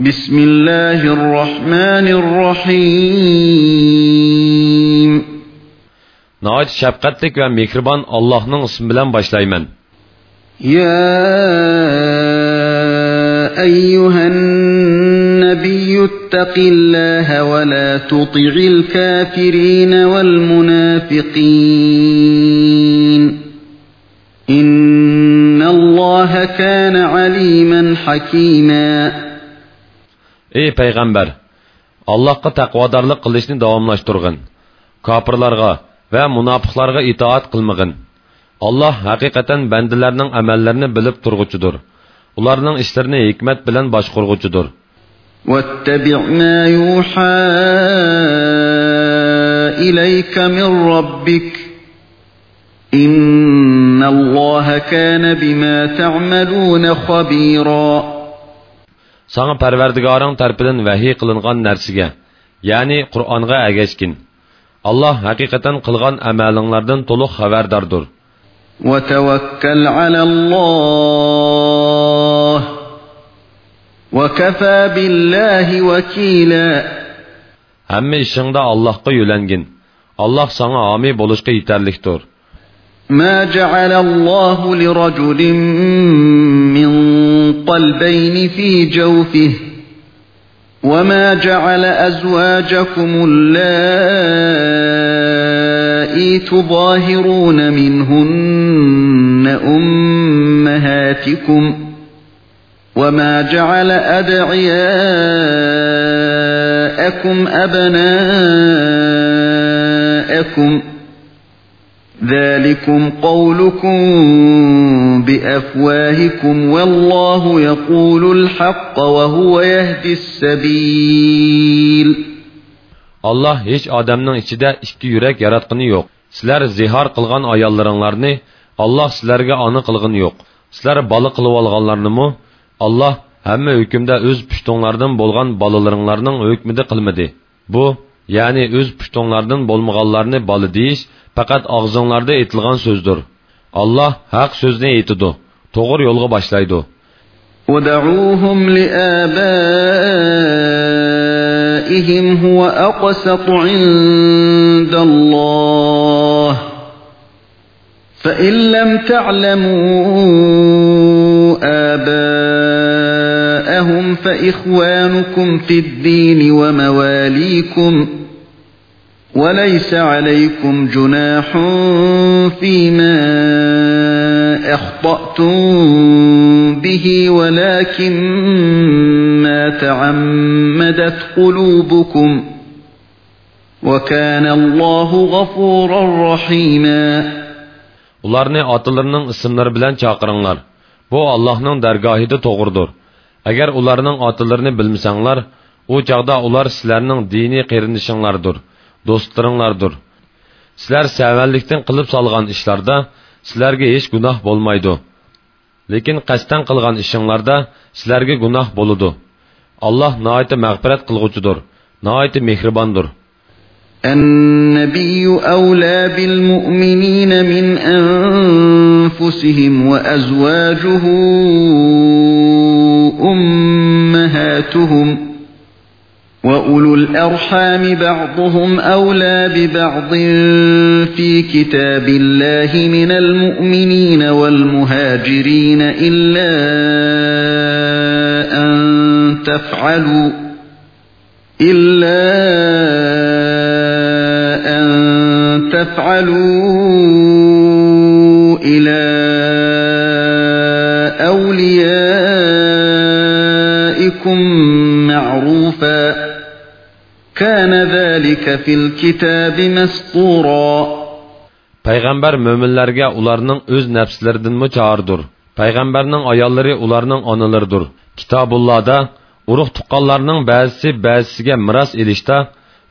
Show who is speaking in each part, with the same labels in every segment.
Speaker 1: بسم الله الرحمن الرحيم نايت شفقتلك ومكربان الله اسم بلن başlayman
Speaker 2: يا أيها النبي اتق الله ولا تطع الكافرين والمنافقين إن الله كان عليما حكيما
Speaker 1: ey payg'ambar allohga taqvodorlik qilishni davomlashtirg'in kofirlarga va munofiqlarga itoat qilmag'in alloh haqiqatan bandalarning amallarini bilib turg'uchidir ularning ishlarini hikmat bilan boshqurg'uchidir
Speaker 2: واتبع ما يوحى إليك من ربك إن الله كان بما تعملون خبيراً
Speaker 1: Sana Pərverdigarın tərəfindən vəhiy qılınğan nərsəyə, yəni Qur'anğa əgəşkin. Allah həqiqətən qılğan əməlinglərdən toluq xəbərdardır.
Speaker 2: وتوكل على الله وكفى بالله وكيلا
Speaker 1: Həmmə işində Allahqa yönəlgin. Allah sana hami bolışqa yetərlikdir.
Speaker 2: ما جعل الله لرجل من قلبين في جوفه وما جعل أزواجكم اللائي تظاهرون منهن أمهاتكم وما جعل أدعياءكم أبناءكم ذلكم قولكم بأفواهكم والله يقول الحق وهو يهدي السبيل
Speaker 1: Allah hiç adamның içində iki yürək yaratqını yox. Sizlər zihar qılğan ayallarınlarını Allah sizlərə anı qılğın yox. Sizlər balı qılıb alğanlarını mı? Allah həmmə hökmdə öz püştünlərdən bolğan balalarınlarının hökmüdə qılmadı. Bu ya'ni o'z pushtonlardan bo'lmaganlarni bola deyish faqat og'zinglarda aytilgan so'zdir alloh haq so'zni aytidi to'g'ri yo'lga
Speaker 2: başlaydı. ودعوهم لآبائهم هو أقسط عند الله فإن لم تعلموا آبائهم فإخوانكم في الدين ومواليكم وليس عليكم جناح فيما أخطأتم به ولكن ما تعمدت قلوبكم وكان الله غفورا رحيما
Speaker 1: Ularni atalarının isimleri bilen çakırınlar. Bu Allah'ın dergahide doğrudur. Agar ularning otalarini bilmasanglar, u chaqda ular sizlarning diniy qerindishinglardir, do'stlaringlardir. Sizlar savallikdan qilib solgan ishlarda sizlarga hech gunoh bo'lmaydi. Lekin qasdan qilgan ishinglarda sizlarga gunoh bo'ladi. Allah nəhayət məğfirət qılğucudur, nəhayət mehribandır. النبي أولى بالمؤمنين من
Speaker 2: أنفسهم وأزواجه أمهاتهم وأولو الأرحام بعضهم أولى ببعض في كتاب الله من المؤمنين والمهاجرين إلا أن تفعلوا إلا أن تفعلوا إلى عليكم معروفا كان ذلك في الكتاب مسطورا
Speaker 1: Peygamber möminlərə onların öz nəfslərindən çağırdır. Peyğəmbərinin ayaları onların analarıdır. Kitabullahda uruq tukallarının bəzisi bəzisigə miras ilişte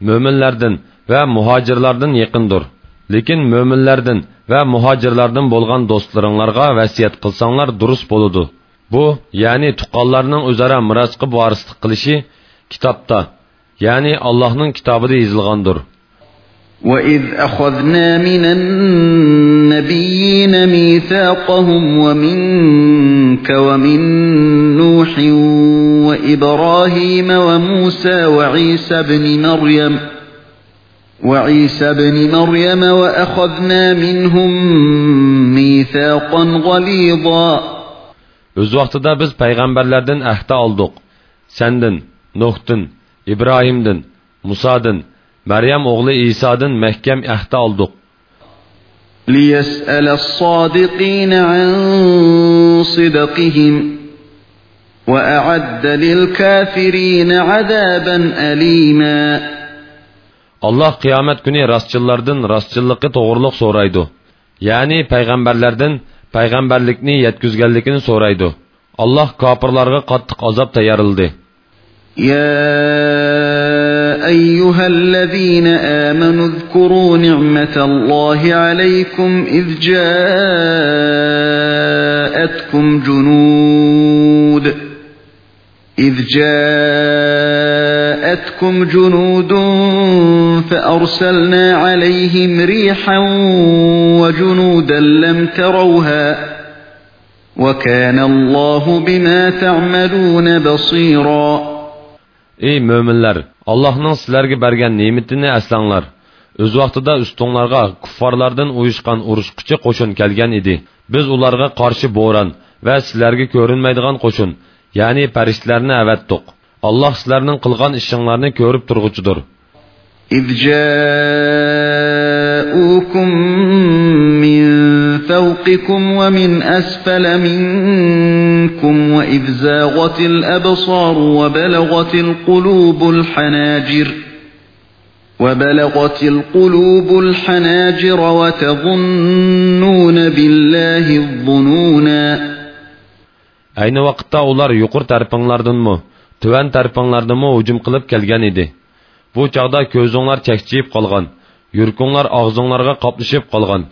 Speaker 1: möminlərdən ve muhacirlərdən yakındır. Lekin möminlərdən ve muhacirlərdən bolğan dostlarınlarga vəsiyyət qılsanlar durus boludu. Bu, yani tuqqanlarning o'zaro mirosga vorislik qilishi kitobda, ya'ni Allohning kitobida yozilgandir.
Speaker 2: وَإِذْ أَخَذْنَا مِنَ النَّبِيِّينَ مِيثَاقَهُمْ وَمِنْكَ وَمِنْ نُوحٍ وَإِبْرَاهِيمَ وَمُوسَى وَعِيسَى بْنِ مَرْيَمَ وَعِيسَى بْنِ مَرْيَمَ وَأَخَذْنَا مِنْهُمْ مِيثَاقًا
Speaker 1: غَلِيظًا Öz vaqtida biz payg'ambarlardan ahda oldik. Sendin, Nuhdin, Ibrohimdin, Musadin, Maryam o'g'li Isodin mahkam ahda oldik.
Speaker 2: ليسأل الصادقين عن صدقهم وأعد للكافرين عذابا أليما
Speaker 1: Allah qiyomat kuni rastchillardan rastchillikka to'g'riliq so'raydi. Ya'ni payg'ambarlardan payg'ambarlikni yetkazganligini so'raydi alloh kofirlarga qattiq azob tayyorildi
Speaker 2: يا أيها الذين آمنوا اذكروا نعمة الله عليكم إذ جاءتكم جنود إذ جاءتكم جنود فأرسلنا عليهم ريحا وجنودا لم تروها وكان الله بما تعملون بصيرا
Speaker 1: Ey möminlər, Allah'ın sizlərə bərgən nemətini əslənlər. Öz vaxtında üstünlərə kuffarlardan uyuşqan uruşquçı qoşun gələn idi. Biz onlara qarşı boran və sizlərə görünməyən qoşun ya'ni farishtalarni avatdiq alloh sizlarning qilgan ishinglarni ko'rib turg'uchidir
Speaker 2: إذ جاءوكم من فوقكم ومن أسفل منكم وإذ زاغت الأبصار وبلغت القلوب الحناجر وبلغت القلوب الحناجر وتظنون بالله الظنونا
Speaker 1: ayni vaqtda ular yuqur tarpinglardinmi tuvan tarpinglardimi hujum qilib kelgan edi bu chog'da ko'zinglar chakchiyib qolgan yurkinglar og'zinglarga qoplashib qolgan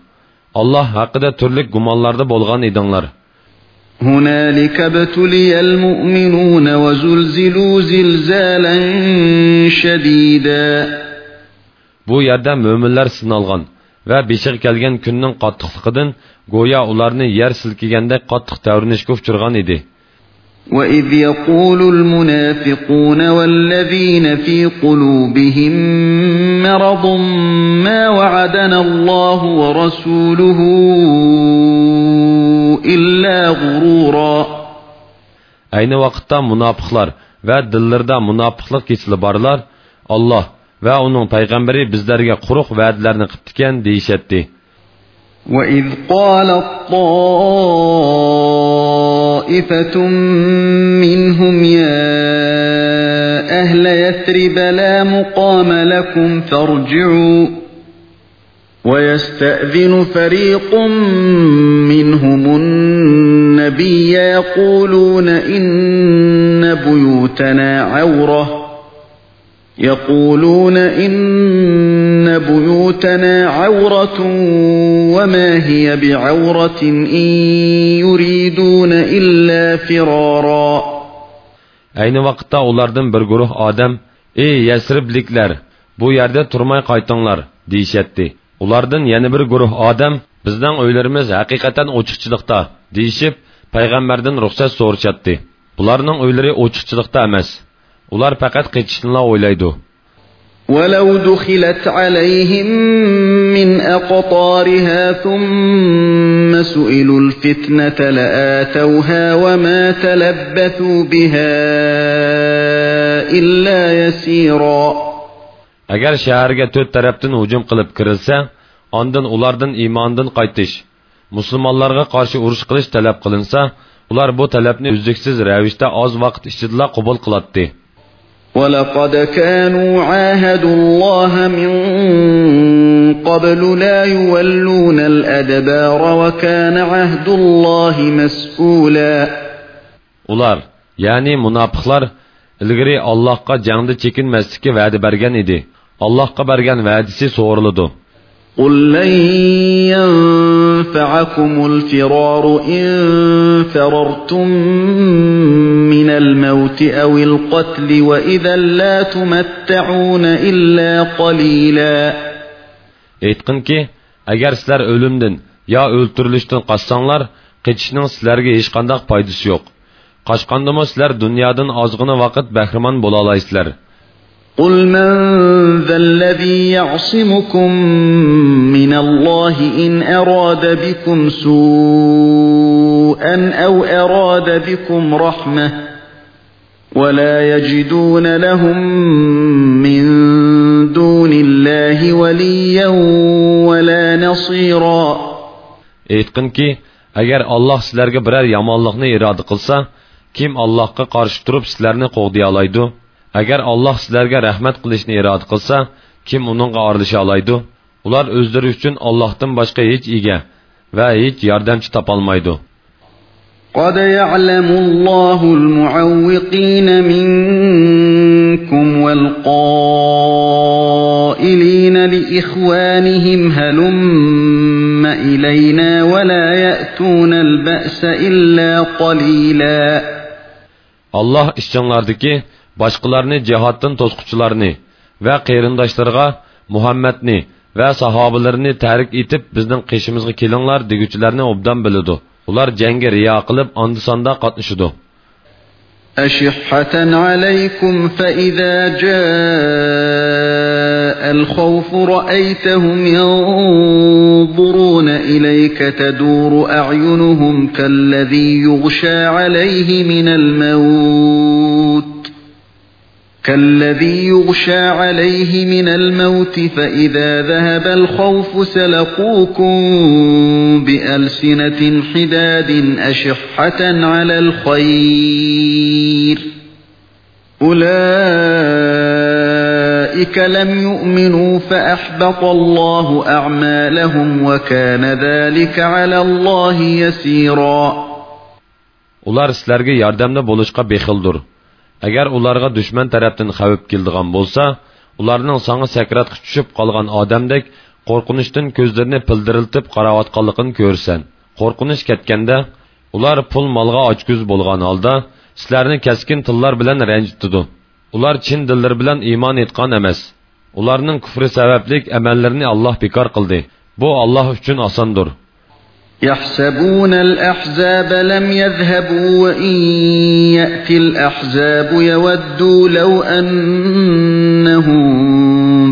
Speaker 1: alloh haqida turli gumonlarda bo'lgan edinglar
Speaker 2: هنالك ابتلي المؤمنون وزلزلوا زلزالا شديدا
Speaker 1: Bu yerdə möminlər sınalğan va beshig' kelgan kunning qattiqligidan go'yo
Speaker 2: ularni yer silkigandek qattiq davrinishga uchirgan edi وإذ يقول المنافقون والذين في قلوبهم مرض ما وعدنا الله ورسوله إلا غرورا Aynı vaqtda munafiqlar va dillarida munofiqlik
Speaker 1: kechili borlar Alloh va uning payg'ambari bizlarga
Speaker 2: quruq va'dalarni qilibdikan deyishatdi وإذ قَالَ الطَّائِفَةٌ منهم يا أهل يثرب لا مقام لكم فارجعوا ويستأذن فريق منهم النبي يقولون إن بيوتنا عوره يقولون إن بيوتنا عورة وما هي بعورة إن يريدون إلا فرارا Ayni
Speaker 1: vaqtda ulardan bir guruh odam, "Ey yasribliklar, bu yerda turmay qaytinglar" deyishatdi. Ulardan yana bir guruh odam, "Bizning uylarimiz haqiqatan ochiqchilikda" deyishib, payg'ambardan ruxsat so'rashatdi. Bularning uylari ochiqchilikda emas. ular faqat qechishni o'ylaydi
Speaker 2: ولو دخلت عليهم من أقطارها ثم سئلوا الفتنة لآتوها وما تلبثوا بها إلا يسيرا
Speaker 1: Agar shaharga to'rt tarafdan hujum qilib kirilsa, ondan ulardan iymondan qaytish, musulmonlarga qarshi urush qilish talab qilinsa, ular bu talabni uzluksiz ravishda oz vaqt ichida qabul qiladi.
Speaker 2: وَلَقَدْ كَانُوا عَاهَدُوا اللَّهَ مِنْ قَبْلُ لَا يُوَلُّونَ الْأَدْبَارَ وَكَانَ عَهْدُ اللَّهِ مسؤولا
Speaker 1: Ular, yani münafıklar, ilgiri Allah'a canlı cangda çekinmezlikki vədi bərgən idi. Allah'a bərgən vədisi soruludu.
Speaker 2: قل لن ينفعكم الفرار إن فررتم من الموت أو القتل وإذا لا تمتعون إلا قليلا
Speaker 1: Айтқын ки, әгер сілер өлімден, я өлтүріліштен қассаңлар, қечішінің сілерге ешқандақ пайдасы жоқ. Қашқандыма сілер дүниядан азғыны вақыт бәхриман бола алайсылар.
Speaker 2: قل من ذا الذي يعصمكم من الله إن أراد بكم سوءا أو أراد بكم رحمة ولا يجدون لهم من دون الله وليا ولا نصيرا
Speaker 1: Eytqinki, agar Alloh sizlarga biror yomonlikni iroda qilsa, kim Allohga qarshi turib sizlarni qo'g'diya oladi? agar olloh sizlarga rahmat qilishni iroda qilsa kim uningga orilisha oladi ular o'zlari uchun ollohdan boshqa hech ega va hech yordamchi topolmaydi
Speaker 2: قد يعلم الله المعوقين منكم والقائلين لإخوانهم هلم إلينا ولا يأتون البأس إلا قليلا
Speaker 1: الله işcanlardaki boshqalarni jihoddan to'squchilarni va qarindoshlarga muhammadni va sahobalarni tahrik etib bizning qishimizga kelinglar deguchilarni obdan biladi ular jangga riyo qilib onda sonda qatnashidi
Speaker 2: أشحة عليكم فإذا جاء الخوف رأيتهم ينظرون إليك تدور أعينهم كالذي يغشى عليه من الموت كالذي يغشى عليه من الموت فإذا ذهب الخوف سلقوكم بألسنة حداد أشحة على الخير أولئك لم يؤمنوا فأحبط الله أعمالهم وكان ذلك على الله يسيرا
Speaker 1: Ular sizlarga yordamda bo'lishqa bexildir. agar ularga dushman tarafdan xavf keldigan bo'lsa ularning soni sakratga tushib qolgan odamdek qo'rqinishdan ko'zlarini pildiriltib qarayotganligini ko'rsan qo'rqinish ketganda ular pul molga ochguz bo'lgan holda sizlarni kaskin tillar bilan ranjitdi ular chin dillari bilan iymon etgan emas ularning kufri sabablik amallarini alloh bekor qildi bu olloh uchun osondir
Speaker 2: يحسبون الأحزاب لم يذهبوا وإن يأتي الأحزاب يودوا لو أنهم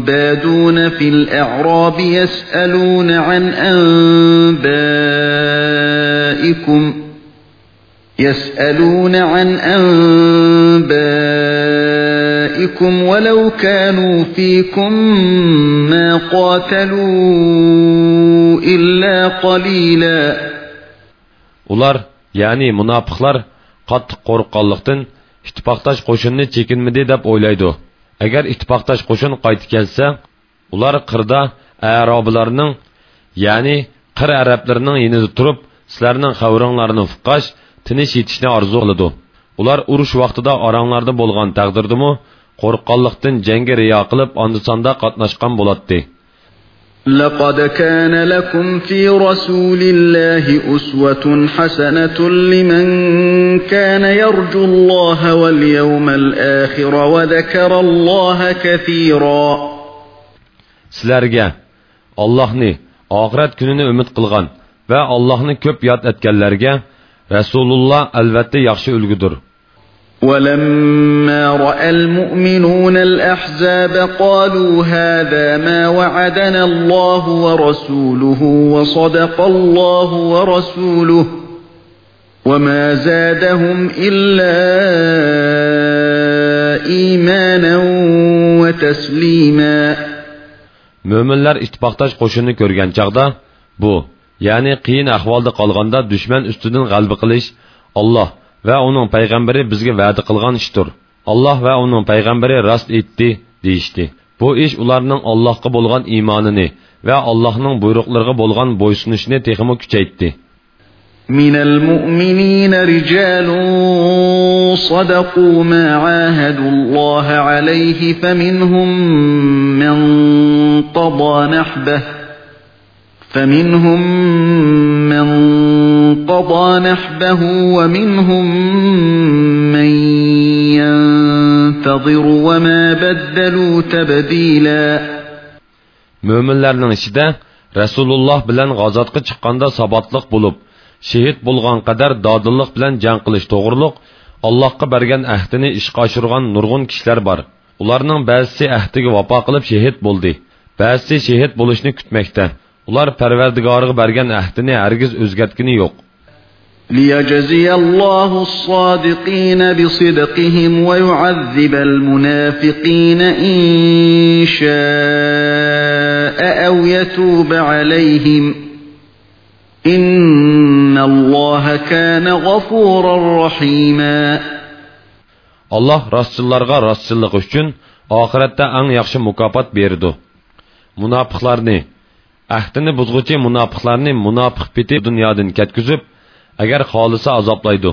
Speaker 2: بادون في الأعراب يسألون عن أنبائكم يسألون عن أنبائكم بِأَمْوَالِكُمْ وَلَوْ كَانُوا فِيكُمْ مَا
Speaker 1: قَاتَلُوا إِلَّا قَلِيلًا Ular, yani münafıklar, qattiq qo'rqqanlikdan ittifoqdosh qo'shinni chekinmidi deb o'ylaydi. Agar ittifoqdosh qo'shin qaytib kelsa, ular qirda arobilarning, ya'ni qir arablarining yonida turib, sizlarning xavringlarni fuqqash, tinish yetishni orzu qiladi. Ular urush vaqtida oranglarda bo'lgan taqdirdimi, qo'rqqanlikdan jangga riyo qilib ondisonda qatnashgan
Speaker 2: bo'ladi لقد كان لكم في رسول الله أسوة حسنة لمن كان يرجو الله واليوم الآخر وذكر الله كثيرا سلرگه
Speaker 1: الله ني آخرت كنünü ümit قılغان ve Allah'ını köp yad etkenlerge Resulullah elbette yaxşı ülgüdür.
Speaker 2: ولما رأى المؤمنون الأحزاب قالوا هذا ما وعدنا الله ورسوله وصدق الله ورسوله وما زادهم إلا إيمانا وتسليما
Speaker 1: Möminlər ittifaqdaş qoşunu görgən çağda bu, yəni qiyin ahvalda qalğanda düşmən üstünün qalbi qilish, Allah va uning payg'ambari bizga va'da qilgan ishdir alloh va uning payg'ambari rost aytdi deyishdi bu ish ularning allohga bo'lgan iymonini va allohning buyruqlariga bo'lgan bo'ysunishni texmi kuchaytdi
Speaker 2: من المؤمنين رجال صدقوا ما عاهدوا الله عليه فمنهم من قضى نحبه فمنهم من قضى نحبه ومنهم من ينتظر وما بدلوا تبديلا
Speaker 1: Möminlərinin içində Rasulullah bilan g'azotga chiqqanda sabotliq bo'lib, shehid bo'lgan qadar dodillik bilan jang qilish to'g'riliq Allohga bergan ahdini ishga oshirgan nurg'un kishilar bor. Ularning ba'zisi ahdiga vafo qilib shehid bo'ldi, ba'zisi shehid bo'lishni kutmoqda. Ular Parvardigoriga bergan ahdini hargiz o'zgartgani yo'q.
Speaker 2: ليجزي الله الصادقين بصدقهم ويعذب المنافقين إن شاء أو يتوب عليهم إن الله كان غفورا رحيما
Speaker 1: الله الله رسلارغا رسلق үшін آخرتта аң яқшы мукапат берді. Мунапықларны, әхтіні бұзғычы мунапықларны мунапық біті дүниядың кәткізіп, agar xohlasa azoblaydi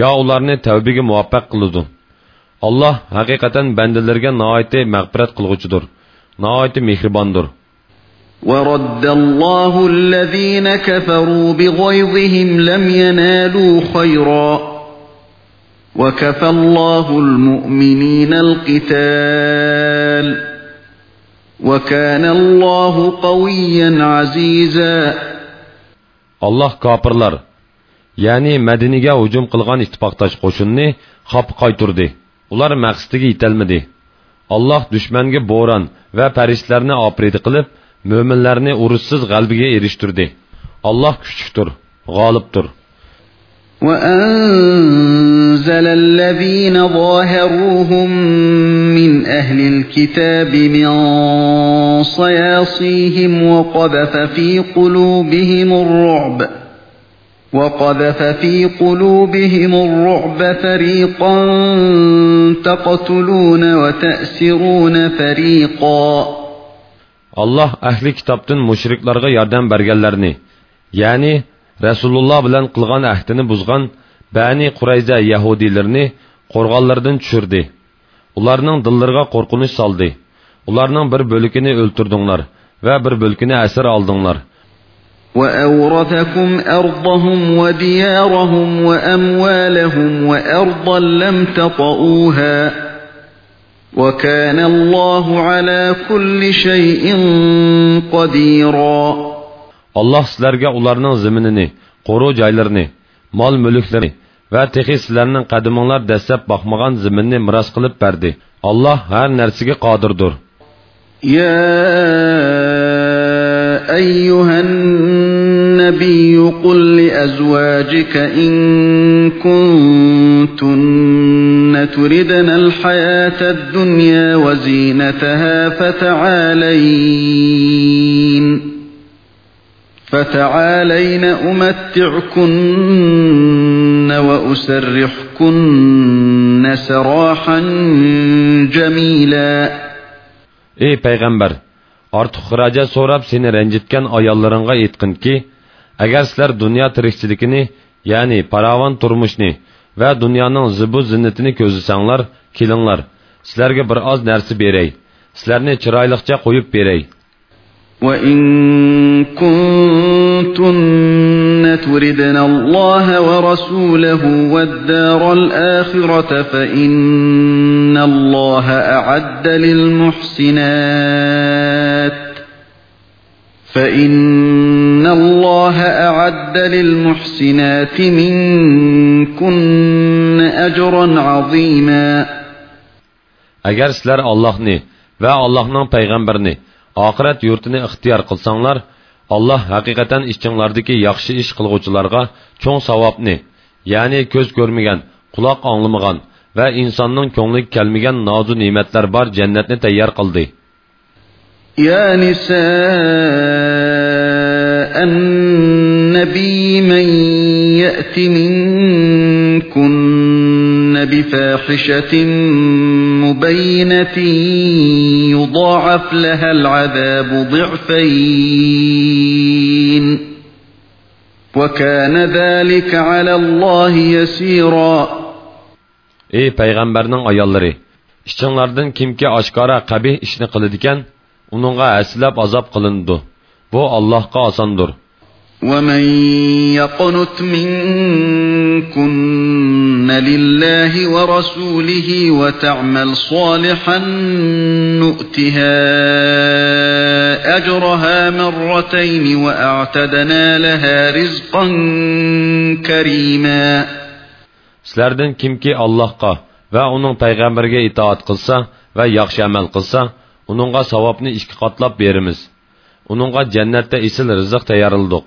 Speaker 1: yo ularni tavbaga muvaffaq qiladi alloh haqiqatan bandalarga noiti mag'firat qilg'uchidir noiti mehribondir
Speaker 2: ورد الله الذين كفروا بغيظهم لم ينالوا خيرا وكفى الله المؤمنين القتال وكان الله قويا عزيزا
Speaker 1: الله كافرlar ya'ni madinaga hujum qilgan ittifoqdosh qo'shinni xop qayturdi ular maqsadiga yetolmadi alloh dushmanga bo'ron va farishtalarni opridi qilib mo'minlarni urushsiz g'albiga erishtirdi alloh kuchukdir g'olibdir
Speaker 2: وأنزل الذين ظاهروهم من أهل الكتاب من صياصيهم وقذف في قلوبهم الرعب ۖ وَقَذَفَ فِي قُلُوبِهِمُ الرُّعْبَ فَرِيقًا
Speaker 1: تَقْتُلُونَ وَتَأْسِرُونَ فَرِيقًا Allah əhli kitabdın müşriklərə yardım bergellerini. Yani Resulullah bilen qılğan əhdini buzğan bani Qurayza Yahudilerini qorğanlardan düşürdü. Onların dillərə qorxunuş saldı. Onların bir bölükünü öldürdüңlər ve bir bölükünü esir aldınlar.
Speaker 2: وَأَوْرَثَكُمْ أَرْضَهُمْ وَدِيَارَهُمْ وَأَمْوَالَهُمْ وَأَرْضًا لَمْ تَطَئُوهَا وَكَانَ اللّٰهُ عَلَى كُلِّ شَيْءٍ قَدِيرًا Allah
Speaker 1: sizlərə onların zəminini, qoru caylarını, mal mülklərini və texi sizlərin qədimlər dəstəb baxmağan zəminini miras qılıb bərdi. Allah hər nərsəyə qadirdir. Ya
Speaker 2: أيها النبي قل لأزواجك إن كنتن تردن الحياة الدنيا وزينتها فتعالين فتعالين أمتعكن وأسرحكن سراحا جميلا
Speaker 1: إيه پیغمبر ortiq xirajat so'rab seni ranjitgan ayollaringga aytqinki agar sizlar dunyo tirikchiligini ya'ni paravon turmushni va dunyoning zibu zinnatini ko'zlasanglar kelinglar sizlarga bir oz narsa beray sizlarni chiroyliqcha qo'yib beray
Speaker 2: وَإِن كُنتُنَّ تُرِدْنَ اللَّهَ وَرَسُولَهُ وَالدَّارَ الْآخِرَةَ فَإِنَّ اللَّهَ أَعَدَّ لِلْمُحْسِنَاتِ فَإِنَّ اللَّهَ أَعَدَّ لِلْمُحْسِنَاتِ مِنكُنَّ أَجْرًا عَظِيمًا
Speaker 1: ني و الله və پیغمبر ني oxirat yurtini ixtiyor qilsanglar alloh haqiqatan ichinglardagi yaxshi ish qilg'uvchilarga cho'ng savobni ya'ni ko'z ko'rmagan quloq anglamagan va insonning ko'ngli kelmagan nozu ne'matlar bor jannatni tayyor
Speaker 2: qildi يا نساء النبي من يأت منكن بفاحشة مبينة يضاعف لها العذاب ضعفين وكان ذلك على الله يسيرا
Speaker 1: Ey payg'ambarning ayollari ichinglardan kimki oshkora qabih ishni qiladigan uningga aslab azob qilindi bu Allohga osondir
Speaker 2: ومن يقنت منكن لله ورسوله وتعمل صالحا نؤتها أجرها مرتين وأعتدنا لها رزقا كريما سلردن
Speaker 1: kimki Allohqa va uning payg'ambariga itoat qilsa va yaxshi amal qilsa uningga savobni ikki qatlab beramiz uningga jannatda esil rizq tayyorladik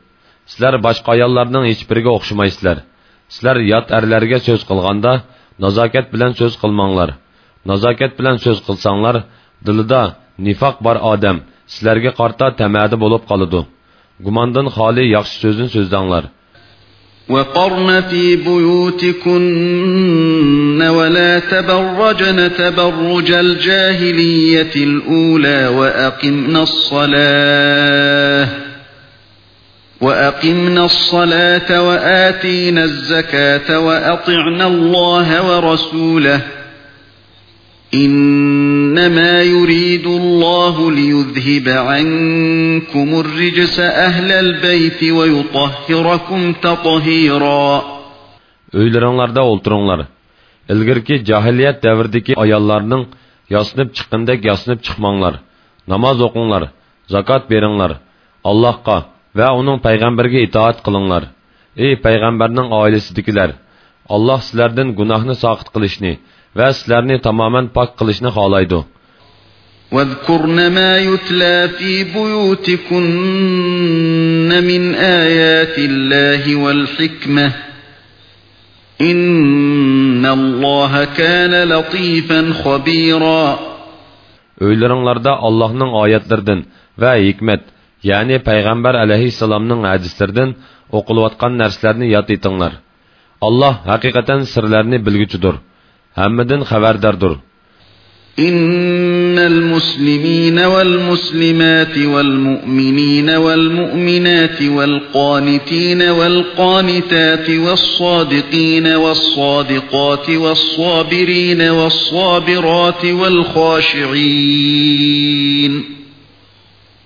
Speaker 1: sizlar boshqa ayollarning hech biriga o'xshamaysizlar sizlar yot arlarga so'z qilganda nazokat bilan so'z qilmanglar nazokat bilan so'z qilsanglar dilida nifoq bor odam sizlarga qarta tamadi bo'lib qoladi gumondan xoli yaxshi so'zni so'zlanglar
Speaker 2: وقرن في بيوتكن ولا تبرجن تبرج الجاهلية الأولى وأقمنا الصلاة وَأَقِمْنَا الصَّلَاةَ وَآتِينَا الزَّكَاةَ وَأَطِعْنَا اللَّهَ وَرَسُولَهُ إِنَّمَا يُرِيدُ اللَّهُ لِيُذْهِبَ عَنكُمُ الرِّجْسَ أَهْلَ الْبَيْتِ وَيُطَهِّرَكُمْ تَطْهِيرًا
Speaker 1: Öylərinlərdə olturunlar. İlgirki cahiliyyət dəvirdəki ayallarının yasınıb çıxındək yasınıb çıxmanlar. Namaz oqunlar, zakat verinlar. Allahqa, va uning payg'ambarga itoat qilinglar ey payg'ambarning oilasidagilar alloh sizlardan gunohni soqit qilishni va sizlarni tamoman
Speaker 2: pok qilishni xohlaydi واذكرن ما يتلى في بيوتكن من آيات الله والحكمة إن الله كان لطيفا خبيرا
Speaker 1: Öylerinlarda Allah'ın ayetlerden ve hikmet ya'ni payg'ambar alayhissalomning hadislardan o'qilayotgan narsalarni yod etinglar alloh haqiqatan sirlarni bilguchidir hammadan xabardordir
Speaker 2: إن المسلمين والمسلمات والمؤمنين والمؤمنات والقانتين والقانتات والصادقين والصادقات والصابرين والصابرات والخاشعين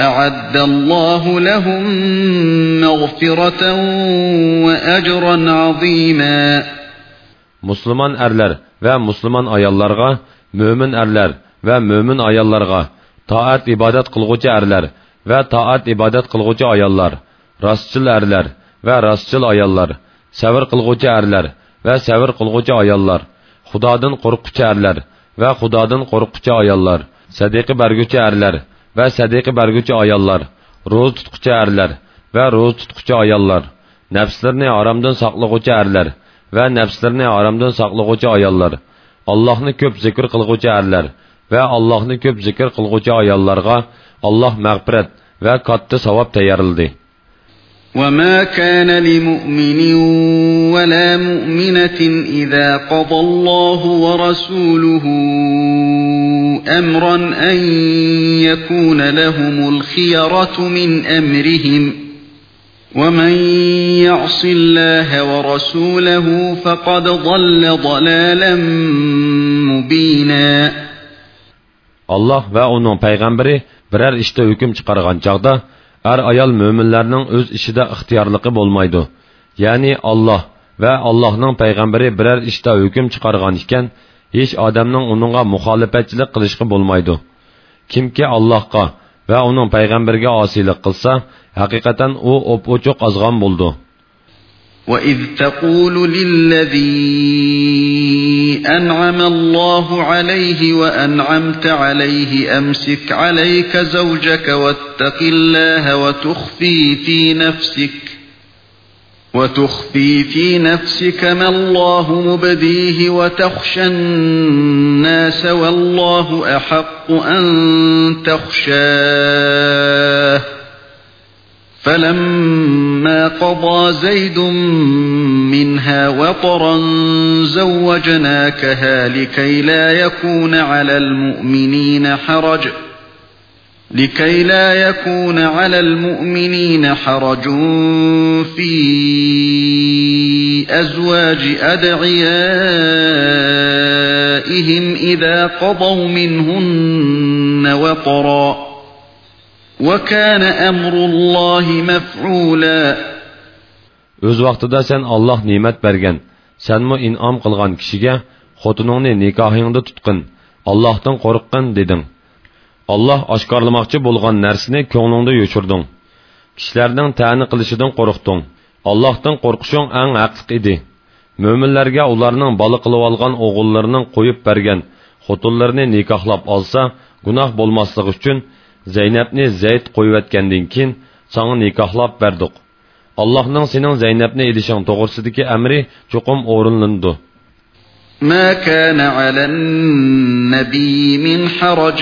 Speaker 2: أعد الله لهم مغفرة وأجرا عظيما Müslüman ərlər
Speaker 1: və müslüman ayollarga, mömin ərlər və mömin ayollarga, taat ibadat qılğucu ərlər və taat ibadat qılğucu ayollar, rastçıl ərlər və rastçıl ayollar, səvr qılğucu ərlər və səvr qılğucu ayollar, Xudadan qorxucu ərlər və Xudadan qorxucu ayollar, sədaqə bərgücü ərlər, və sədəqə bərgüçü ayollar, roz tutqucu ərlər və roz tutqucu ayollar, nəfslərini haramdan saqlığıcı ərlər və nəfslərini haramdan saqlığıcı ayollar, Allahni ko'p zikr qilg'uvchi ərlər və Allahni ko'p zikr qilg'uvchi ayollarga Allah məğfirət və katta savob tayyarildi.
Speaker 2: وما كان لمؤمن ولا مؤمنة إذا قضى الله ورسوله أمرا أن يكون لهم الخيرة من أمرهم ومن يعص الله ورسوله فقد ضل ضلالا
Speaker 1: مبينا الله ve onun peygamberi birer işte hüküm çıkargan çağda har ayol mo'minlarning o'z ishida ixtiyorligi bo'lmaydi ya'ni olloh va allohning payg'ambari biror ishda hukm chiqargan ekan hech odamning uningga muxolifatchilik qilishga bo'lmaydi kimki allohga va uning payg'ambariga osiylik qilsa haqiqatan u o'p o'chiq ozg'on bo'ldi
Speaker 2: وَإِذْ تَقُولُ لِلَّذِي أَنْعَمَ اللَّهُ عَلَيْهِ وَأَنْعَمْتَ عَلَيْهِ أَمْسِكْ عَلَيْكَ زَوْجَكَ وَاتَّقِ اللَّهَ وَتُخْفِي فِي نَفْسِكَ وَتُخْفِي فِي نَفْسِكَ مَا اللَّهُ مُبْدِيهِ وَتَخْشَى النَّاسَ وَاللَّهُ أَحَقُّ أَن تَخْشَاهُ فَلَمَّا قَضَى زَيْدٌ مِنْهَا وَطَرًا زَوَّجْنَاكَهَا لِكَيْ لَا يَكُونَ عَلَى الْمُؤْمِنِينَ حَرَجٌ لكي لا يكون على المؤمنين حرج في أزواج أدعيائهم إذا قضوا منهن وطرًا
Speaker 1: Өз вақтыда сән Аллах немәт бәрген, сән му инам қылған кішіге, хотыныңны никахыңды тұтқын, Аллахтың қорыққын дедің. Аллах ашқарлымақчы болған нәрсіні көңіңді өчірдің. Кішілердің тәні қылышыдың қорықтың. Аллахтың қорқышың әң әқтік еді. Мөмінлерге оларының балы қылып алған оғылларының қойып бәрген, хотыларыны никахлап алса, гунах zaynabni zayd qo'yayotgandan keyin sanga nikohlab berdik allohning sening zaynabni ilishing to'g'risidagi amri chuqum o'rinlindi
Speaker 2: ما كان على النبي من حرج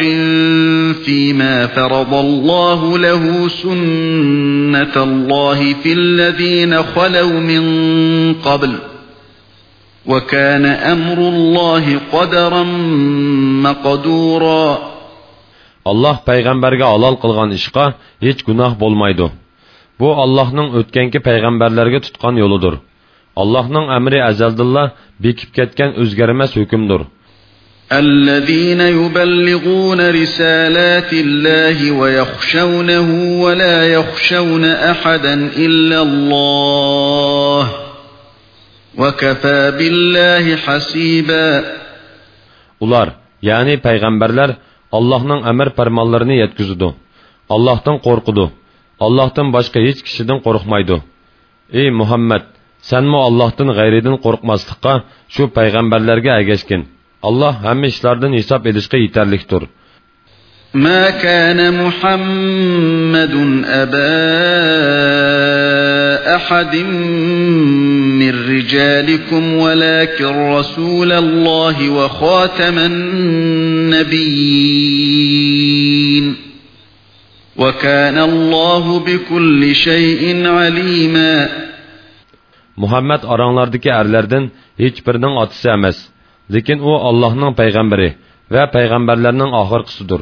Speaker 2: فيما فرض الله له سنة الله في الذين خلوا من قبل وكان أمر الله
Speaker 1: قدرا مقدورا alloh payg'ambarga alol qilgan ishqa hech gunoh bo'lmaydi bu allohning o'tgangi payg'ambarlarga tutgan yo'lidir allohning amri azaldilla bekib ketgan o'zgarmas hukmdir
Speaker 2: الذين يبلغون رسالات الله ويخشونه ولا يخشون أحدا إلا الله وكفى بالله حسيبا
Speaker 1: Ular, yani peygamberler Allohning amr farmonlarini yetkazadi allohdan qo'rqidi allohdan boshqa hech kishidan qo'rqmaydi ey muhammad sanmi allohdan g'ayridan qo'rqmaslikqa shu payg'ambarlarga agashgin alloh hamma ishlardan hisob edishga yetarlikdir
Speaker 2: ما كان محمد أبا أحد من رجالكم ولكن رسول الله وخاتم النبيين وكان الله بكل شيء عليما
Speaker 1: Muhammed aranlardaki erlerden hiçbirinin atısı emez. Lekin o Allah'ın peygamberi ve peygamberlerinin ahırkısıdır.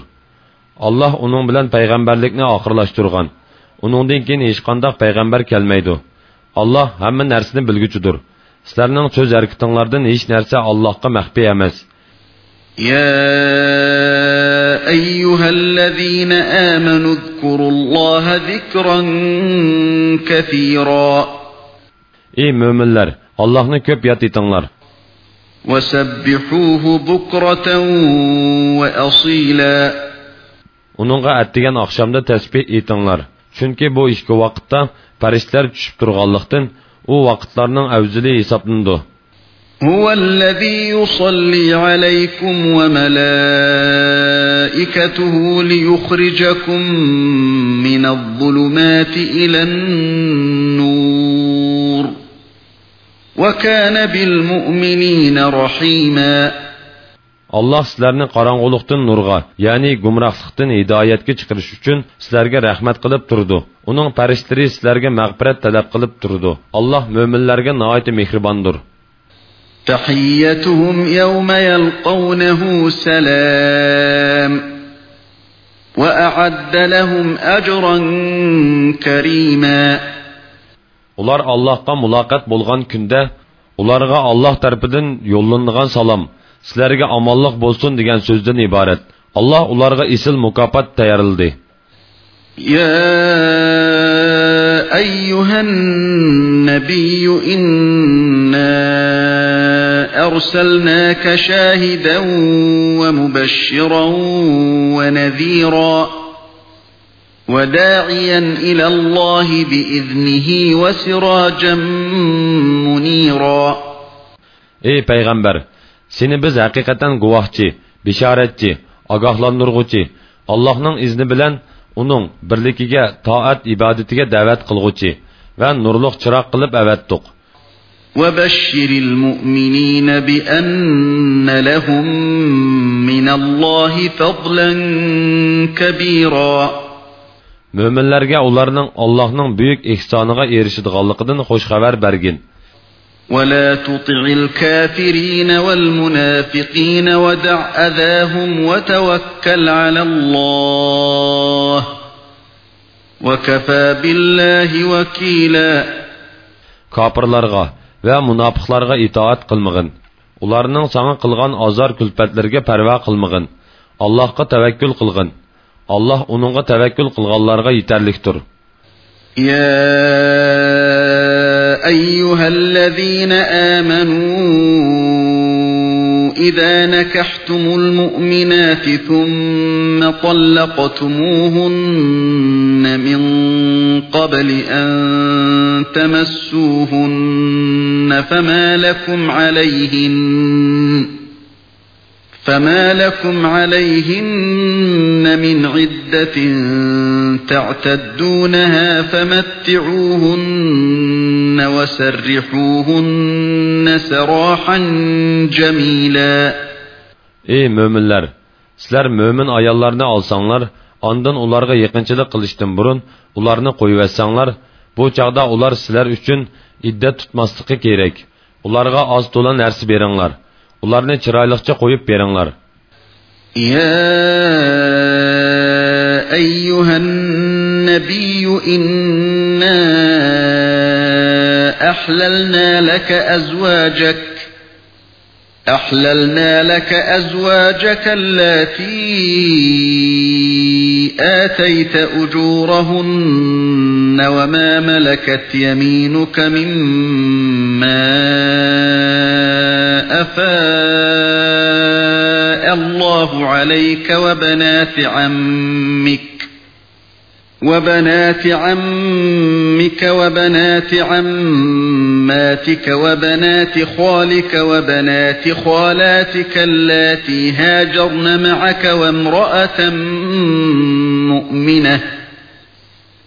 Speaker 1: Allah onun bilen peygamberlikini ahırlaştırgan. uningdan keyin hech qandoq payg'ambar kelmaydi alloh hamma narsani bilguchidir sizlarning so'z harakatinglardan hech narsa allohga maxfiy emas
Speaker 2: يا أيها الذين آمنوا اذكروا الله ذكرا كثيرا
Speaker 1: إي مؤمنلر الله نكب يتيتنلر
Speaker 2: وسبحوه بكرة وأصيلا
Speaker 1: Onunğa ətdigən axşamda təsbih etinlər. chunki bu ikki vaqtda farishtalar tushib turganlikdan u vaqtlarning
Speaker 2: avzili hisoblanadi هو الذي يصلي عليكم وملائكته ليخرجكم من الظلمات إلى النور وكان بالمؤمنين رحيماً
Speaker 1: alloh sizlarni qorong'ulikdan nurga ya'ni gumrohlikdan hidoyatga chiqarish uchun sizlarga rahmat qilib turdi uning farishlari sizlarga mag'firat talab qilib turdi alloh mo'minlarga nihoyat mehribondir تحيتهم
Speaker 2: يوم يلقونه سلام وأعد لهم أجرا كريما
Speaker 1: ular Allohga muloqot bo'lgan kunda ularga Alloh tarafidan yo'llangan salom sizlarga omonliq bo'lsin degan so'zdan iborat alloh ularga isl mukofot
Speaker 2: tayyorildi يا أيها النبي إنا أرسلناك شاهدا ومبشرا ونذيرا وداعيا إلى الله بإذنه وسراجا
Speaker 1: منيرا أي پیغمبر seni biz haqiqatan guvohchi bishoratchi ogohlantirg'uchi allohning izni bilan uning birligiga toat ibodatiga da'vat qilg'uchi va nurliq chiroq qilib avatdiq
Speaker 2: وبشر المؤمنين بأن لهم من الله فضلا كبيرا Möminlərə
Speaker 1: onların Allahın böyük ehsanına erişidğanlığından xoş xəbər bərgin.
Speaker 2: ولا تطع الكافرين والمنافقين ودع أذاهم وتوكل على الله وكفى بالله وكيلا
Speaker 1: كافرلارغا ve munafiqlarga itoat qilmag'in ularning sanga qilgan azor kulpatlarga parvo qilmag'in allohga tavakkul qilg'in alloh uningga tavakkul qilganlarga yetarlikdir
Speaker 2: ya أيها الذين آمنوا إذا نكحتم المؤمنات ثم طلقتموهن من قبل أن تمسوهن فما لكم عليهن فما لكم عليهن من عدة عدة تعتدونها فمتعوهن وسرحوهن سراحا جميلا Ey
Speaker 1: möminlər, sizlər mömin ayallarını alsanlar, ondan onlarga yaqinchilik qilishdan burun ularni qo'yivetsanglar, bu chaqda ular sizlar uchun iddat tutmasligi kerak. Ularga oz to'la narsa beringlar. Ularni chiroyliqcha qo'yib beringlar. Ya
Speaker 2: أيها النبي إنا أحللنا لك أزواجك أحللنا لك أزواجك التي آتيت أجورهن وما ملكت يمينك مما أفاء الله عليك وبنات عمك وبنات عمك وبنات عماتك وبنات خالك وبنات خالاتك اللاتي هاجرن معك وامرأة مؤمنة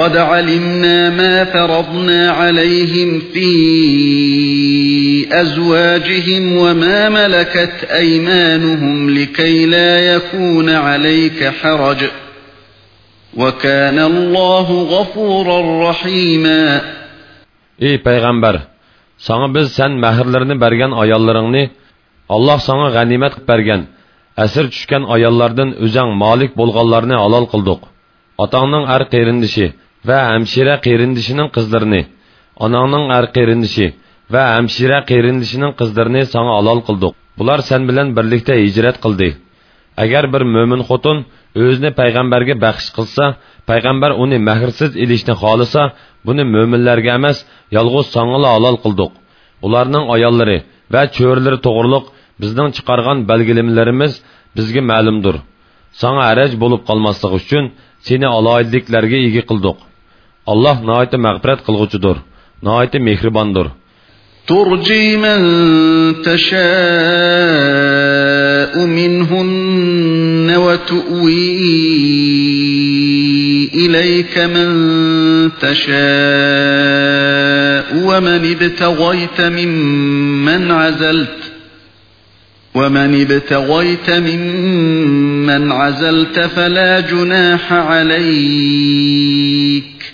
Speaker 2: قد علمنا ما فرضنا عليهم في أزواجهم وما ملكت أيمانهم لكي لا يكون عليك حرج وكان الله غفورا رحيما
Speaker 1: Ey Peygamber! Sana biz sen mehirlerini bergen ayallarını, Allah sana ganimet bergen, esir düşken ayallardan özen malik bulgallarını halal kıldık. Atanın er qeyrindishi, va hamshira qerindishining qizlarini onangning ar qerindishi va hamshira qerindishining qizlarini sanga halol qildik bular sen bilan birlikda hijrat qildi agar bir mo'min xotin o'zini payg'ambarga baxsh qilsa payg'ambar uni mahrsiz ilishni xohlasa buni mo'minlarga emas yolg'iz song'ila halol qildik ularning ayollari va cho'rilari to'g'riliq bizning chiqargan belgilimlarimiz bizga ma'lumdir sanga araj bo'lib qolmasligi uchun seni aloyidliklarga ega qildik Allah nəhayət məğfirət qılğucudur, nəhayət mehribandır.
Speaker 2: Turci men teşâ'u minhunne ve tu'vi ileyke men teşâ'u ve men ibtegayte mimmen azelt. ومن ابتغيت ممن عزلت فلا جناح عليك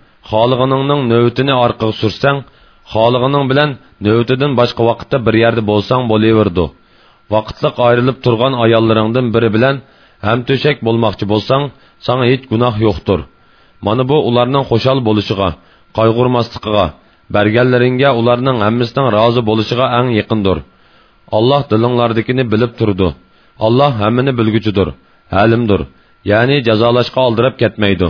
Speaker 1: xohlig'iningning navbatini orqaga sursang xohlig'ining bilan navbatidan boshqa vaqtda bir yerda bo'lsang bo'laverdi vaqtliq ayrilib turgan ayollaringdan biri bilan ham to'shak bo'lmoqchi bo'lsang sanga hech gunoh yo'qdir mana bu ularning xushal bo'lishiga qayg'urmasligiga berganlaringga ularning hammasidan rozi bo'lishiga ang yaqindir alloh dilinglardikini bilib turdi alloh hammani bilguchidir halimdir ya'ni
Speaker 2: jazolashga oldirab ketmaydi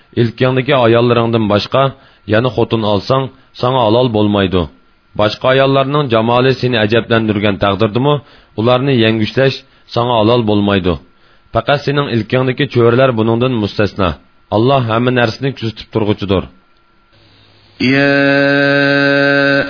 Speaker 1: ilkingdagi ayollaringdan boshqa yana xotin olsang sanga halol bo'lmaydi boshqa ayollarning jamoli seni ajablantirgan taqdirdimi ularni yangushlash sanga halol bo'lmaydi faqat sening ilkingdagi cho'rilar buningdan mustasno alloh hamma narsani kuzatib turg'uchidir
Speaker 2: Ya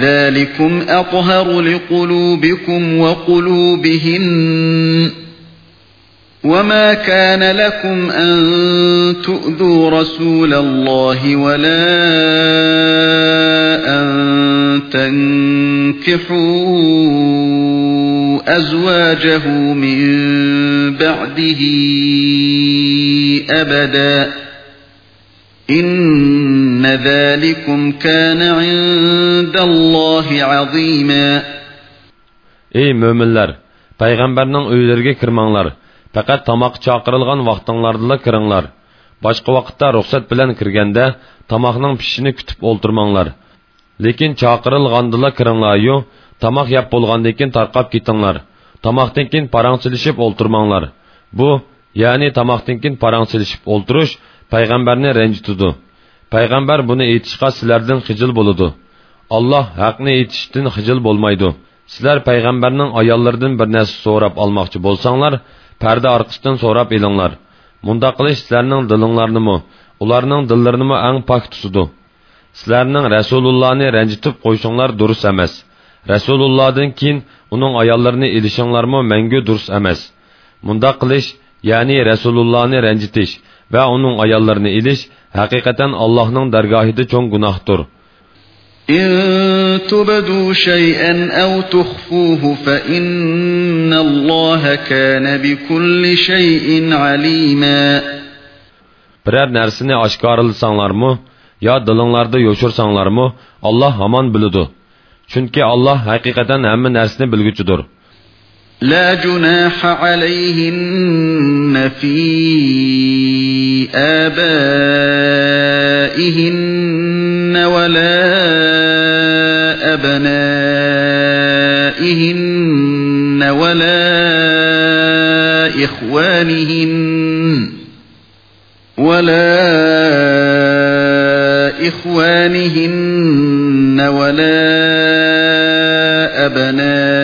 Speaker 2: ذلكم أطهر لقلوبكم وقلوبهن وما كان لكم أن تؤذوا رسول الله ولا أن تنكحوا أزواجه من بعده أبدا إن ذلكم كان عند
Speaker 1: الله عظيما Эй мөминләр, пайгамбарның үйләргә кирмәңләр. Фақат тамақ чакырылган вақтыңларда кириңләр. Башка вакытта рөхсәт белән киргәндә тамақның пишене күтүп олтырмаңлар. Ләкин чакырылгандыла кириңләр ю, тамақ яп булганда икән таркап китиңләр. Тамақтан кин параңсылышып олтырмаңлар. Бу, ягъни тамақтан кин параңсылышып олтырыш payg'ambar buni aytishga sizlardan xijil bo'ladi alloh haqni aytishdan xijil bo'lmaydi sizlar payg'ambarning ayollaridan bir narsa so'rab olmoqchi bo'lsanglar parda orqasidan so'rab elinglar bunda qilish sizlarning dilinglarnimi ularning dillarinimi ang pok tutidi sizlarning rasulullohni ranjitib qo'yishinglar durust emas rasulullohdan keyin uning ayollarini ilishinglarmi mangu durust emas bunda qilish ya'ni rasulullohni ranjitish va uning ayollarini ilish haqiqatan Allohning dargohida
Speaker 2: cho'ng gunohdir. إن تبدوا شيئا أو تخفوه فإن الله كان بكل شيء عليما Birər nərsini
Speaker 1: mı, ya dılınlarda mı? Allah haman bilidu. Çünkü Allah hakikaten həmin nərsini bilgücüdür.
Speaker 2: لا جناح عليهن في آبائهن ولا أبنائهن ولا إخوانهن ولا إخوانهن ولا أبنائهن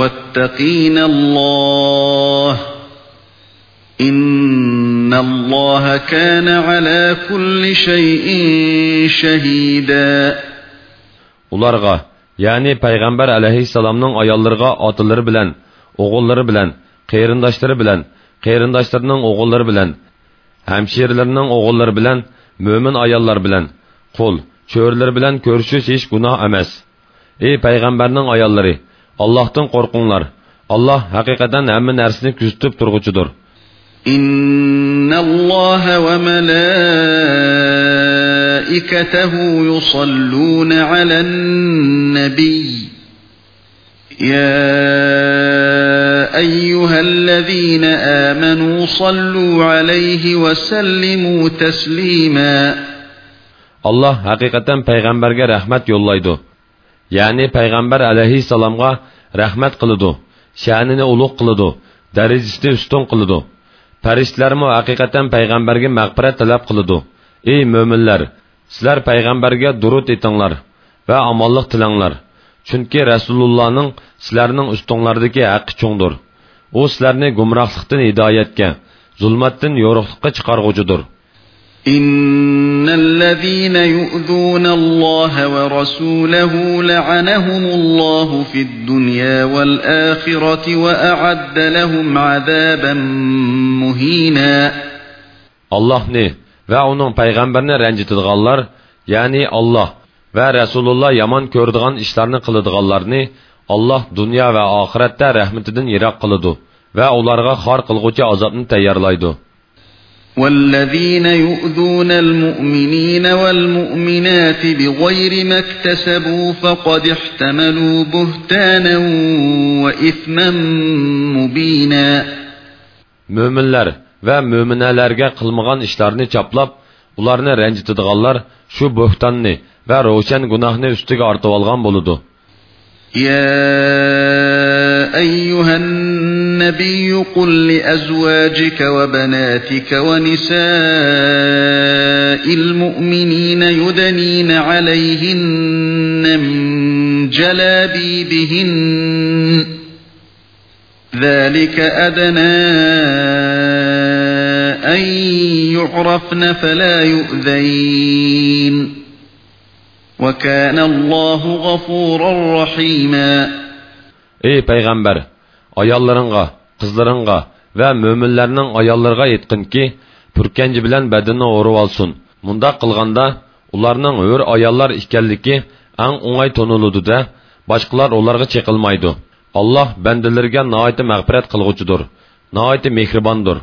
Speaker 2: واتقين الله إن الله كان على كل شيء شهيدا
Speaker 1: Ularga, yani Peygamber aleyhisselamның ayallarga atılır bilen, oğulları bilen, qeyrindaşları bilen, qeyrindaşlarının oğulları bilen, hemşerilerinin oğulları bilen, mümin ayallar bilen, qul, çöğürler bilen görüşüş hiç günah emez. Ey Peygamberinin ayalları, Allah'tan korkunlar. Allah hakikaten hemen nersini küstüp turgucudur.
Speaker 2: İnna Allah ve melâiketehu yusallûne alen nebiyy. يا أيها الذين آمنوا صلوا عليه وسلموا تسليما
Speaker 1: Allah hakikaten peygamberge rahmet yollaydı. Yani, Peygamber alaihi salamga rahmat qilidu, shanini uluq qilidu, darizisti uston qilidu, parislarimi o aqiqaten Peygambergi maqbira talab qilidu. Ey mömirlar, silar Peygambergi durut itanlar ve amallik tilanlar, chunki Rasulullahnin silarinin ustonlardiki aqiq chondur. O silarini gumraqliqtin idayetke, zulmattin yorukliqi chikar gocudur.
Speaker 2: إن الذين يؤذون الله ورسوله لعنهم الله في الدنيا والآخرة وأعد لهم عذابا مهينا
Speaker 1: الله نه ve onun peygamberine rencitidğanlar yani Allah ve Resulullah yaman kördüğan işlerini kılıdığanlarını Allah dünya ve ahirette rahmetinden yirak kılıdı ve onlarga har kılgıcı azabını teyarlaydı.
Speaker 2: والذين يؤذون المؤمنين والمؤمنات بغير ما اكتسبوا فقد احتملوا بهتانا وإثما مبينا Möminlər və
Speaker 1: möminələrə qılmağan işlərini çaplab, ularını rəncitidiganlar şu böhtanni və roşan günahni üstüge artıb alğan boludu.
Speaker 2: يا أيها النبي قل لأزواجك وبناتك ونساء المؤمنين يدنين عليهن من جلابيبهن ذلك أدنى أن يعرفن فلا يؤذين ей
Speaker 1: пайғамбар аялларыңға қыздарыңға вә мөмінләрнің аялларға еткін ке пүркенжі білән бәдіні ору алсын мұнда қылғанда оларның өр аяллар ікәлдікі әң оңай тонылуды да башқылар оларға чекілмайды аллах бәнділерге наайты мәғпірәт қылғычыдыр наайты мехрибандыр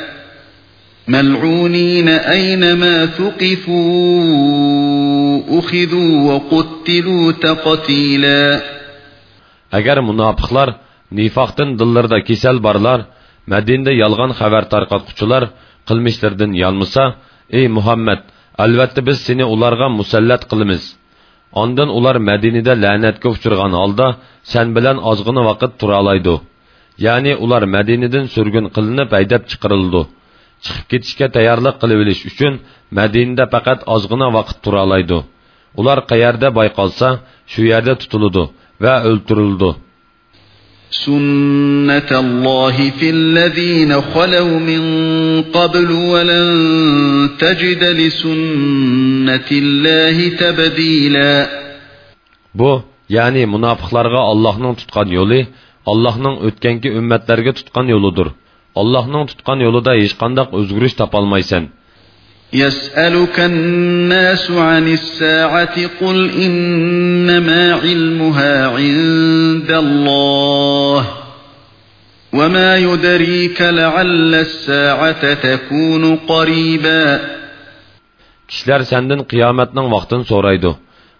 Speaker 2: ملعونين أينما ثقفوا أخذوا وقتلوا تقتيلا
Speaker 1: Əgər münafıqlar, nifaqdan dillərdə kesəl barlar, Mədində yalğan xəbər tarqatquçular qılmışlardan yalmısa, ey Muhammed, əlbəttə biz seni onlara musallət qılımız. Ondan ular Mədinədə lənətə uçurğan halda sən bilən azğını vaqt tura alaydı. Yəni ular Mədinədən sürgün qılınıb aydab çıxırıldı.'' chiqib ketishga tayyorlik qilib olish uchun madinada faqat ozgina vaqt tura oladi ular qayerda bayqalsa shu yerda tutiladi va o'ltirildi
Speaker 2: سنة الله في الذين خلوا من قبل ولن تجد لسنة الله تبديلا
Speaker 1: Bu, yani münafıklarga Allah'ın tutkan yolu, Allah'ın ötkenki ümmetlerge tutkan yoludur. Allah'ın tutkan yolunda hiç kandak özgürüş tapalmaysan.
Speaker 2: يسألك الناس عن الساعة قل إنما علمها عند الله وما يدريك لعل الساعة تكون قريبا
Speaker 1: Kişiler senden kıyametinin vaktini soraydı.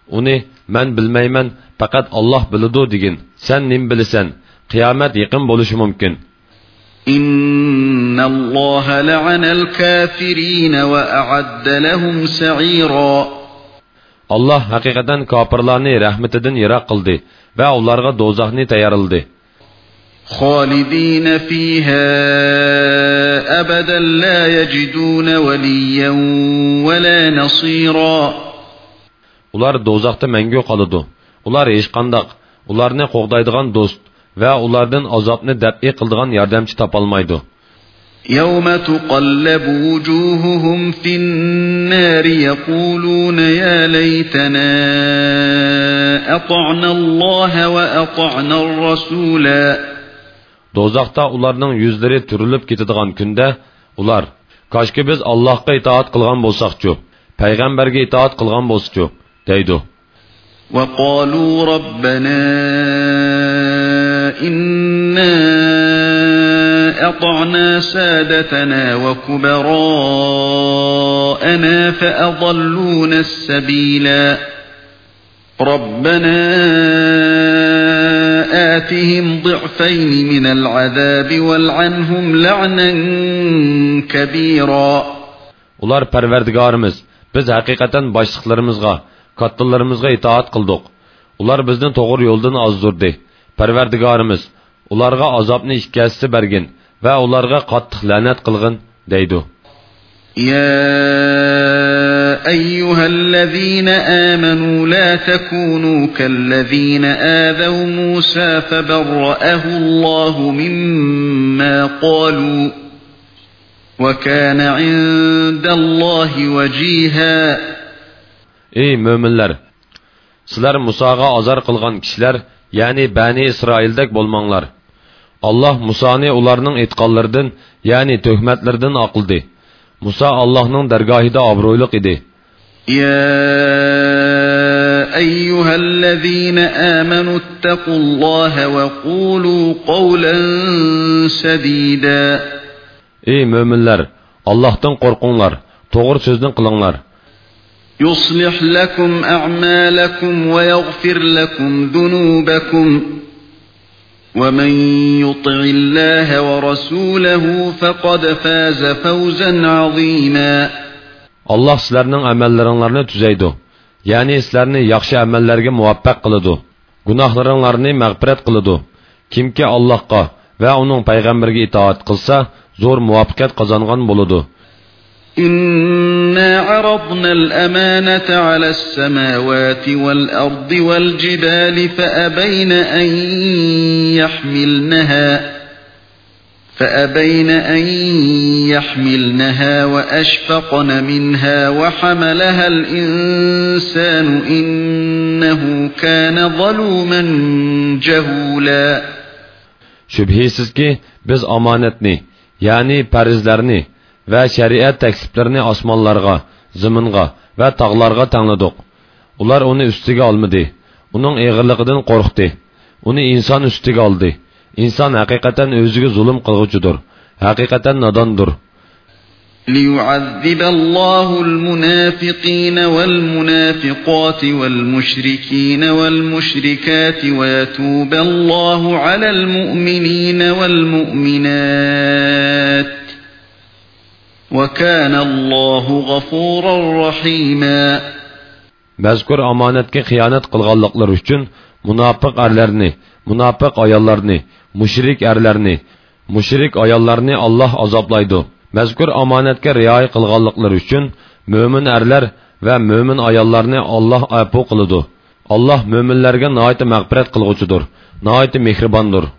Speaker 1: Onu ben bilmeymen fakat Allah bilidu digin. Sen nim bilisen. Kıyamet yakın buluşu mümkün.''
Speaker 2: إن الله لعن الكافرين وأعد لهم سعيرا
Speaker 1: الله حقيقة كافرلاني رحمتدن يراق قلدي ve onlarga dozaqni tayarıldı.
Speaker 2: خالدين فيها أبدا لا يجدون وليا ولا نصيرا Ular
Speaker 1: dozaqda məngü qalıdı. Ular heç qandaq, ularını qoğdaydıgan dost, ve onlardan azabını dabi qildigan yardımcı tapalmaydı.
Speaker 2: يوم تقلب وجوههم في النار يقولون يا ليتنا أطعنا الله وأطعنا الرسولا
Speaker 1: Dozaqda onların yüzleri türülüp ketadigan kunda onlar, koshki biz Allohga itoat qilgan bo'lsaqchu, payg'ambarga itoat qilgan bo'lsaqchu deydi. وقالوا ربنا إِنَّا أَطَعْنَا سَادَتَنَا
Speaker 2: وَكُبَرَاءَنَا فَأَضَلُّونَا السَّبِيلَا رَبَّنَا آتِهِمْ ضِعْفَيْنِ مِنَ الْعَذَابِ وَالْعَنْهُمْ لَعْنًا
Speaker 1: كَبِيرًا Ular perverdigarimiz, biz hakikaten başlıklarımızga, katlılarımızga itaat kıldık. Ular bizni doğru yoldan azdurdi. parvardigorimiz ularga azobni ikkasisi bergin va ularga qattiq la'nat qilg'in deydi
Speaker 2: يا أيها الذين آمنوا لا تكونوا كالذين آذوا موسى فبرأه الله مما قالوا وكان عند الله وجيها Ey
Speaker 1: müminler! Sizler Musa'ga azar kılgan kişiler ya'ni bani isroildek bo'lmanglar alloh musoni ularning aytqanlaridan ya'ni tuhmatlardan oqildi muso allohning dargohida obro'yliq edi
Speaker 2: أيها الذين آمنوا اتقوا الله وقولوا قولا سديدا
Speaker 1: Ey möminlər, Allahdan qorxunlar, doğru sözünü qılınlar.
Speaker 2: يصلح لكم أعمالكم ويغفر لكم ذنوبكم ومن يطع الله ورسوله فقد فاز فوزا عظيما
Speaker 1: Allah sizlərinin əməllərinlərini tüzəydi. Yəni sizlərni yaxşı əməllərə muvaffaq qılıdı. Günahlarınlarını məğfirət qılıdı. Kimki Allahqa və onun peyğəmbərinə itaat qılsa, zor muvaffaqət qazanğan boludu.
Speaker 2: إنا عرضنا الأمانة على السماوات والأرض والجبال فأبين أن يحملنها فأبين أن يحملنها وأشفقن منها وحملها الإنسان إنه كان ظلوما جهولا
Speaker 1: Şübhisiz ki بز أمانتني يعني perizlerini və şəriət təksiblərini osmonlarga, ziminga və tağlarga tanladık. Ular onu üstüge almadı. Onun eğirliğidən qorxdu. Onu insan üstüge aldı. İnsan həqiqətən özüge zulm qılğıcıdır. Həqiqətən nadandır.
Speaker 2: ليعذب الله المنافقين والمنافقات والمشركين والمشركات ويتوب الله على المؤمنين والمؤمنات وَكَانَ اللّٰهُ غَفُورًا رَحِيمًا
Speaker 1: Məzkur amanətki xiyanət qılğallıqlar üçün münafıq ərlərini, münafıq ayallarını, müşrik ərlərini, müşrik ayallarını Allah azablaydı. Məzkur amanətki riayı qılğallıqlar üçün mömin ərlər və mömin ayallarını Allah əpu qılıdı. Allah möminlərə nəhayət məğfirət qılğucudur, nəhayət mehribandır.